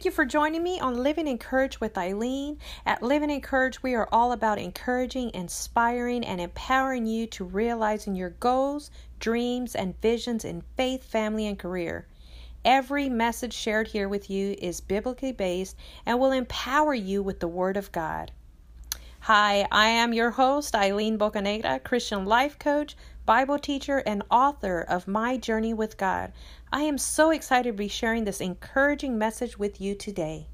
Thank you for joining me on Living Encouraged with Eileen. At Living Encouraged, we are all about encouraging, inspiring, and empowering you to realizing your goals, dreams, and visions in faith, family, and career. Every message shared here with you is biblically based and will empower you with the Word of God. Hi, I am your host, Eileen Bocanegra, Christian life coach, Bible teacher, and author of My Journey with God. I am so excited to be sharing this encouraging message with you today.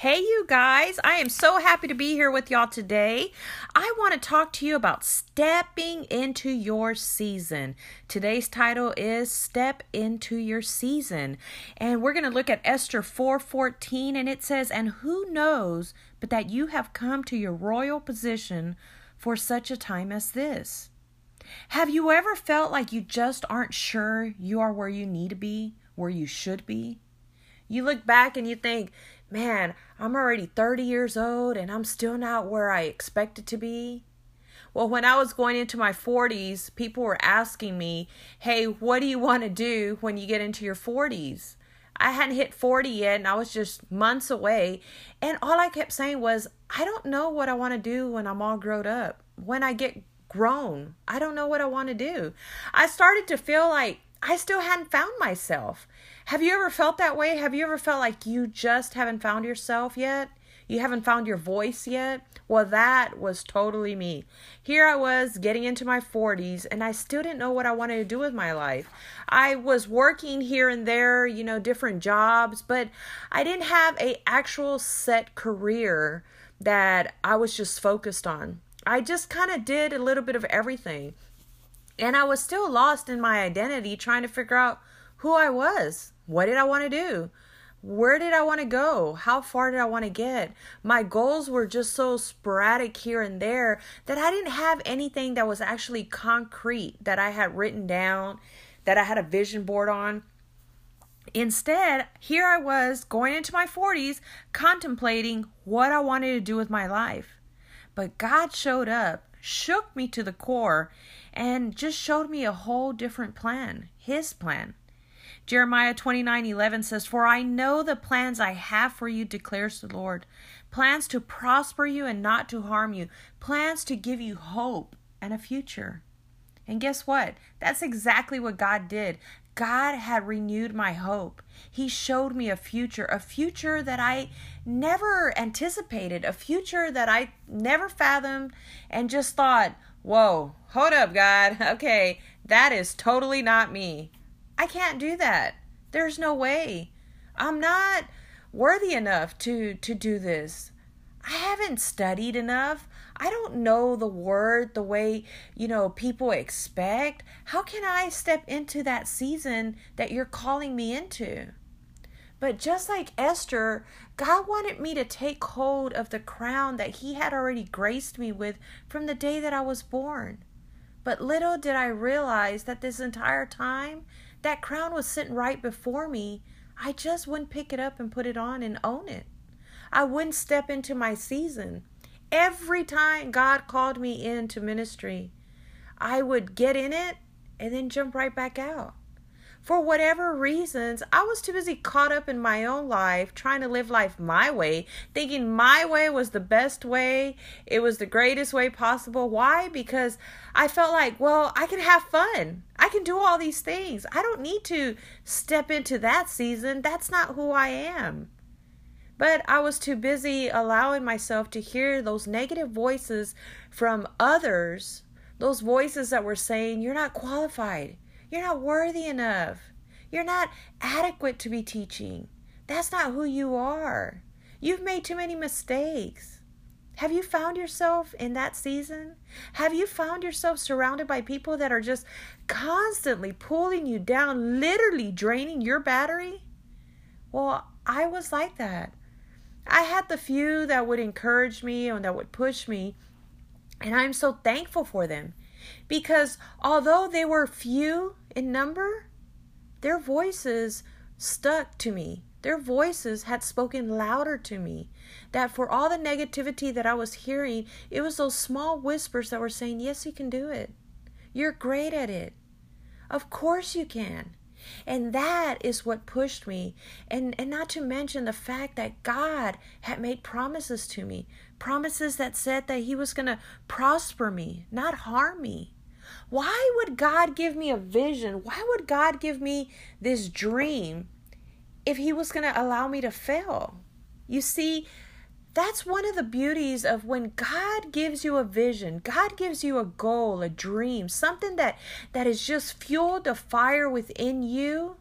Hey, you guys, I am so happy to be here with y'all today. I want to talk to you about stepping into your season. Today's title is Step into Your Season. And we're going to look at Esther 4:14 and it says, "And who knows but that you have come to your royal position for such a time as this?" Have you ever felt like you just aren't sure you are where you need to be, where you should be? You look back and you think, man, I'm already 30 years old and I'm still not where I expected to be. Well, when I was going into my 40s, people were asking me, hey, what do you want to do when you get into your 40s? I hadn't hit 40 yet and I was just months away. And all I kept saying was, I don't know what I want to do when I'm all grown up. When I get grown. I don't know what I want to do. I started to feel like I still hadn't found myself. Have you ever felt that way? Have you ever felt like you just haven't found yourself yet? You haven't found your voice yet? Well, that was totally me. Here I was getting into my 40s and I still didn't know what I wanted to do with my life. I was working here and there, you know, different jobs, but I didn't have a actual set career that I was just focused on. I just kind of did a little bit of everything. And I was still lost in my identity, trying to figure out who I was. What did I want to do? Where did I want to go? How far did I want to get? My goals were just so sporadic here and there that I didn't have anything that was actually concrete that I had written down, that I had a vision board on. Instead, here I was going into my 40s contemplating what I wanted to do with my life. But God showed up, shook me to the core, and just showed me a whole different plan, His plan. Jeremiah 29 11 says, For I know the plans I have for you, declares the Lord. Plans to prosper you and not to harm you, plans to give you hope and a future. And guess what? That's exactly what God did. God had renewed my hope. He showed me a future, a future that I never anticipated, a future that I never fathomed, and just thought, whoa, hold up, God. Okay, that is totally not me. I can't do that. There's no way. I'm not worthy enough to to do this. I haven't studied enough. I don't know the word the way, you know, people expect. How can I step into that season that you're calling me into? But just like Esther, God wanted me to take hold of the crown that He had already graced me with from the day that I was born. But little did I realize that this entire time, that crown was sitting right before me. I just wouldn't pick it up and put it on and own it. I wouldn't step into my season. Every time God called me into ministry, I would get in it and then jump right back out. For whatever reasons, I was too busy caught up in my own life, trying to live life my way, thinking my way was the best way, it was the greatest way possible. Why? Because I felt like, well, I can have fun. I can do all these things. I don't need to step into that season. That's not who I am. But I was too busy allowing myself to hear those negative voices from others, those voices that were saying, You're not qualified, you're not worthy enough, you're not adequate to be teaching. That's not who you are. You've made too many mistakes. Have you found yourself in that season? Have you found yourself surrounded by people that are just constantly pulling you down, literally draining your battery? Well, I was like that. I had the few that would encourage me and that would push me, and I'm so thankful for them because although they were few in number, their voices stuck to me. Their voices had spoken louder to me. That for all the negativity that I was hearing, it was those small whispers that were saying, Yes, you can do it. You're great at it. Of course you can. And that is what pushed me. And, and not to mention the fact that God had made promises to me promises that said that He was going to prosper me, not harm me. Why would God give me a vision? Why would God give me this dream if He was going to allow me to fail? You see, that's one of the beauties of when God gives you a vision, God gives you a goal, a dream, something that that is just fueled the fire within you.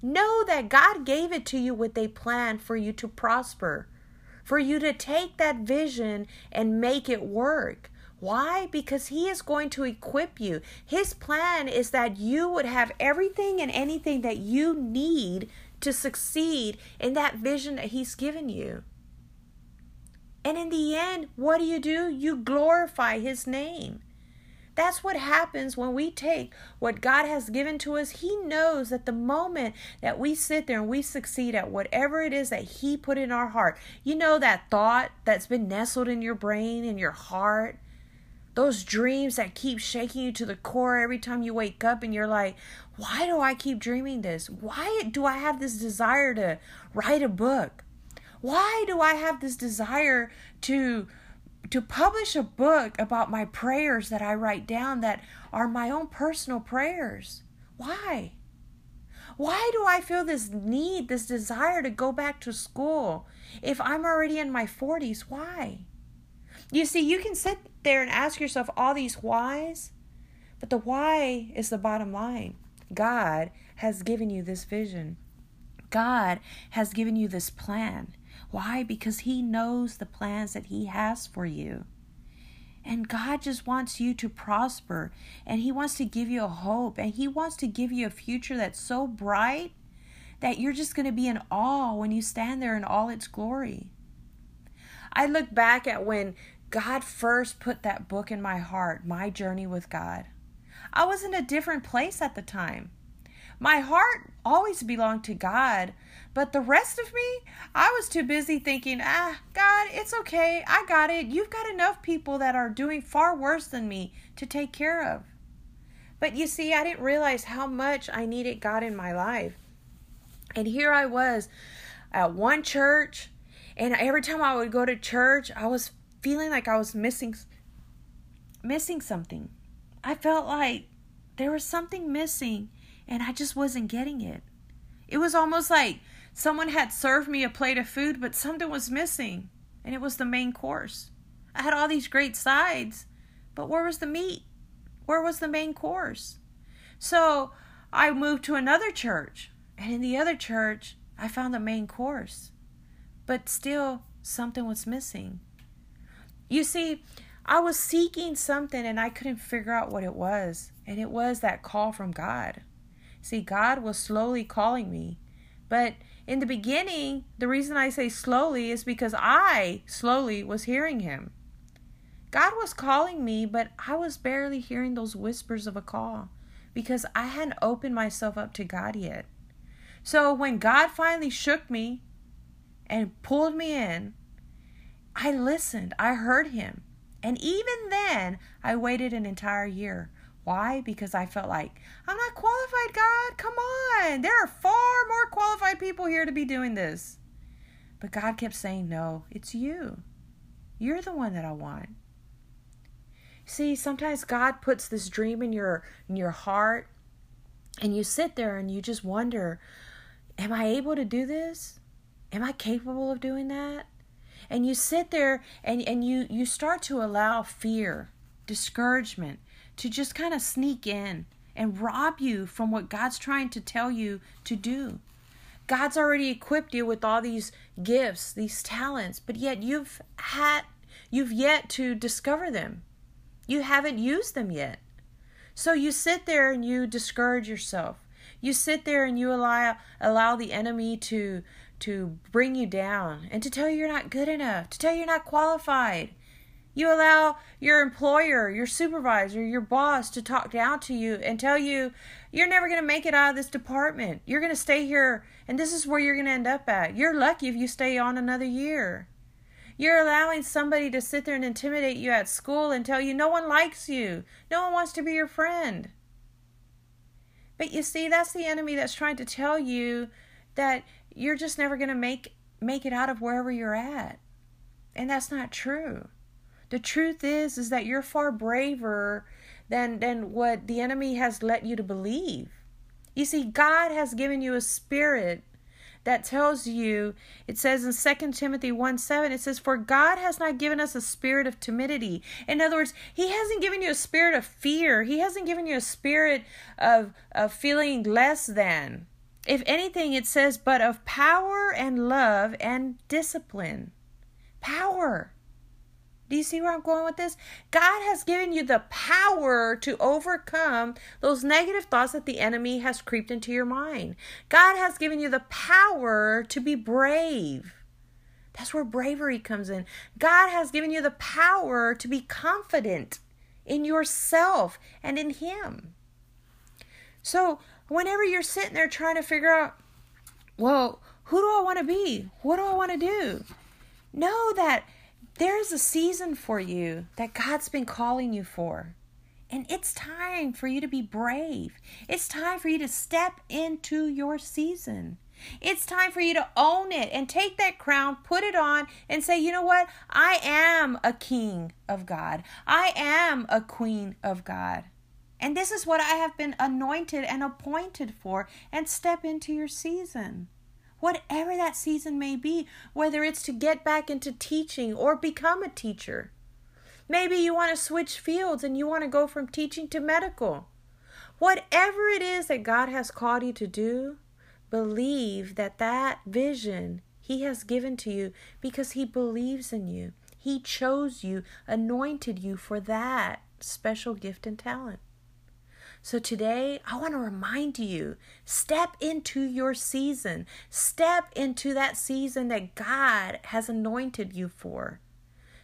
Know that God gave it to you with a plan for you to prosper, for you to take that vision and make it work. Why? Because He is going to equip you. His plan is that you would have everything and anything that you need to succeed in that vision that He's given you. And in the end, what do you do? You glorify His name. That's what happens when we take what God has given to us. He knows that the moment that we sit there and we succeed at whatever it is that He put in our heart, you know, that thought that's been nestled in your brain, in your heart, those dreams that keep shaking you to the core every time you wake up and you're like, why do I keep dreaming this? Why do I have this desire to write a book? Why do I have this desire to to publish a book about my prayers that I write down that are my own personal prayers? Why? Why do I feel this need, this desire to go back to school if I'm already in my 40s? Why? You see, you can sit there and ask yourself all these whys, but the why is the bottom line. God has given you this vision. God has given you this plan. Why? Because He knows the plans that He has for you. And God just wants you to prosper and He wants to give you a hope and He wants to give you a future that's so bright that you're just going to be in awe when you stand there in all its glory. I look back at when God first put that book in my heart, My Journey with God. I was in a different place at the time. My heart always belonged to God, but the rest of me, I was too busy thinking, ah, God, it's okay. I got it. You've got enough people that are doing far worse than me to take care of. But you see, I didn't realize how much I needed God in my life. And here I was at one church, and every time I would go to church, I was feeling like I was missing missing something. I felt like there was something missing and I just wasn't getting it. It was almost like someone had served me a plate of food, but something was missing, and it was the main course. I had all these great sides, but where was the meat? Where was the main course? So I moved to another church, and in the other church, I found the main course, but still something was missing. You see, I was seeking something and I couldn't figure out what it was, and it was that call from God. See, God was slowly calling me. But in the beginning, the reason I say slowly is because I slowly was hearing Him. God was calling me, but I was barely hearing those whispers of a call because I hadn't opened myself up to God yet. So when God finally shook me and pulled me in, I listened, I heard Him. And even then, I waited an entire year why? Because I felt like, I'm not qualified, God. Come on. There are far more qualified people here to be doing this. But God kept saying, No, it's you. You're the one that I want. See, sometimes God puts this dream in your in your heart and you sit there and you just wonder, am I able to do this? Am I capable of doing that? And you sit there and, and you, you start to allow fear, discouragement, to just kind of sneak in and rob you from what God's trying to tell you to do. God's already equipped you with all these gifts, these talents, but yet you've had you've yet to discover them. You haven't used them yet. So you sit there and you discourage yourself. You sit there and you allow allow the enemy to to bring you down and to tell you you're not good enough, to tell you you're not qualified, you allow your employer, your supervisor, your boss to talk down to you and tell you you're never going to make it out of this department. You're going to stay here and this is where you're going to end up at. You're lucky if you stay on another year. You're allowing somebody to sit there and intimidate you at school and tell you no one likes you. No one wants to be your friend. But you see, that's the enemy that's trying to tell you that you're just never going to make make it out of wherever you're at. And that's not true. The truth is is that you're far braver than than what the enemy has let you to believe. You see, God has given you a spirit that tells you, it says in 2 Timothy 1 7, it says, For God has not given us a spirit of timidity. In other words, He hasn't given you a spirit of fear, He hasn't given you a spirit of, of feeling less than. If anything, it says, but of power and love and discipline. Power. Do you see where I'm going with this? God has given you the power to overcome those negative thoughts that the enemy has creeped into your mind. God has given you the power to be brave. That's where bravery comes in. God has given you the power to be confident in yourself and in Him. So, whenever you're sitting there trying to figure out, well, who do I want to be? What do I want to do? Know that there's a season for you that God's been calling you for. And it's time for you to be brave. It's time for you to step into your season. It's time for you to own it and take that crown, put it on, and say, you know what? I am a king of God. I am a queen of God. And this is what I have been anointed and appointed for, and step into your season whatever that season may be, whether it's to get back into teaching or become a teacher. Maybe you want to switch fields and you want to go from teaching to medical. Whatever it is that God has called you to do, believe that that vision He has given to you because He believes in you. He chose you, anointed you for that special gift and talent. So today, I want to remind you step into your season, step into that season that God has anointed you for.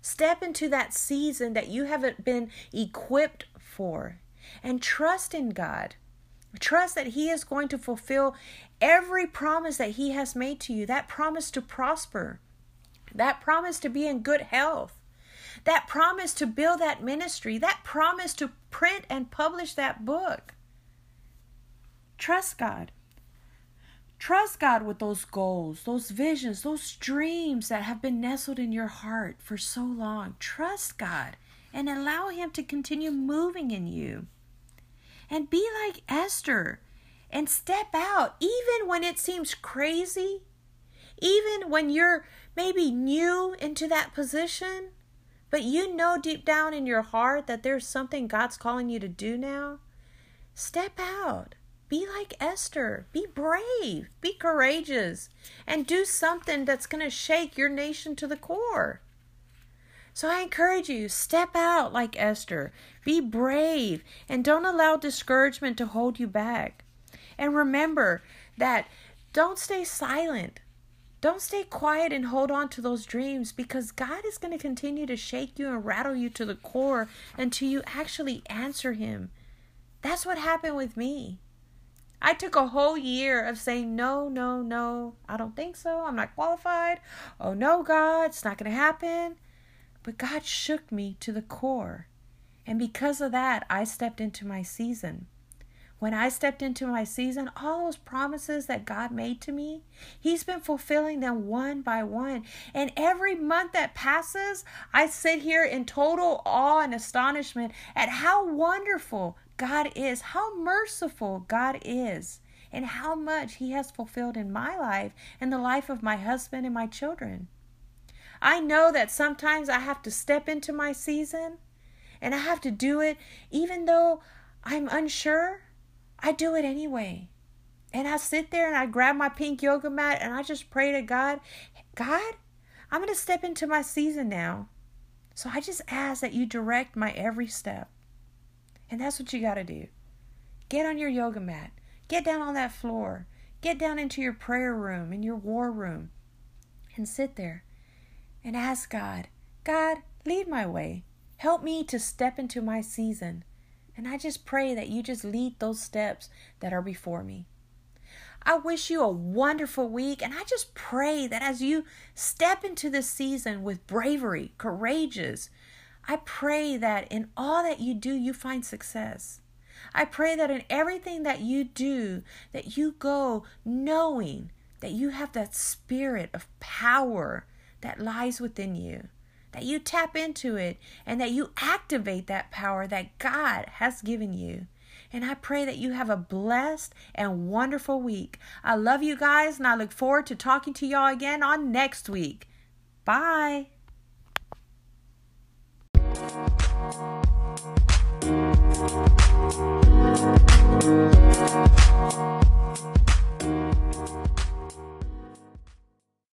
Step into that season that you haven't been equipped for and trust in God. Trust that He is going to fulfill every promise that He has made to you that promise to prosper, that promise to be in good health, that promise to build that ministry, that promise to print and publish that book. Trust God. Trust God with those goals, those visions, those dreams that have been nestled in your heart for so long. Trust God and allow Him to continue moving in you. And be like Esther and step out, even when it seems crazy, even when you're maybe new into that position. But you know deep down in your heart that there's something God's calling you to do now. Step out. Be like Esther. Be brave. Be courageous. And do something that's going to shake your nation to the core. So I encourage you, step out like Esther. Be brave and don't allow discouragement to hold you back. And remember that don't stay silent. Don't stay quiet and hold on to those dreams because God is going to continue to shake you and rattle you to the core until you actually answer Him. That's what happened with me. I took a whole year of saying, no, no, no, I don't think so. I'm not qualified. Oh, no, God, it's not going to happen. But God shook me to the core. And because of that, I stepped into my season. When I stepped into my season, all those promises that God made to me, He's been fulfilling them one by one. And every month that passes, I sit here in total awe and astonishment at how wonderful God is, how merciful God is, and how much He has fulfilled in my life and the life of my husband and my children. I know that sometimes I have to step into my season and I have to do it even though I'm unsure I do it anyway. And I sit there and I grab my pink yoga mat and I just pray to God, God, I'm going to step into my season now. So I just ask that you direct my every step. And that's what you got to do. Get on your yoga mat. Get down on that floor. Get down into your prayer room, in your war room, and sit there and ask God, God, lead my way. Help me to step into my season. And I just pray that you just lead those steps that are before me. I wish you a wonderful week, and I just pray that as you step into this season with bravery, courageous, I pray that in all that you do, you find success. I pray that in everything that you do, that you go knowing that you have that spirit of power that lies within you, that you tap into it, and that you activate that power that God has given you. And I pray that you have a blessed and wonderful week. I love you guys, and I look forward to talking to y'all again on next week. Bye.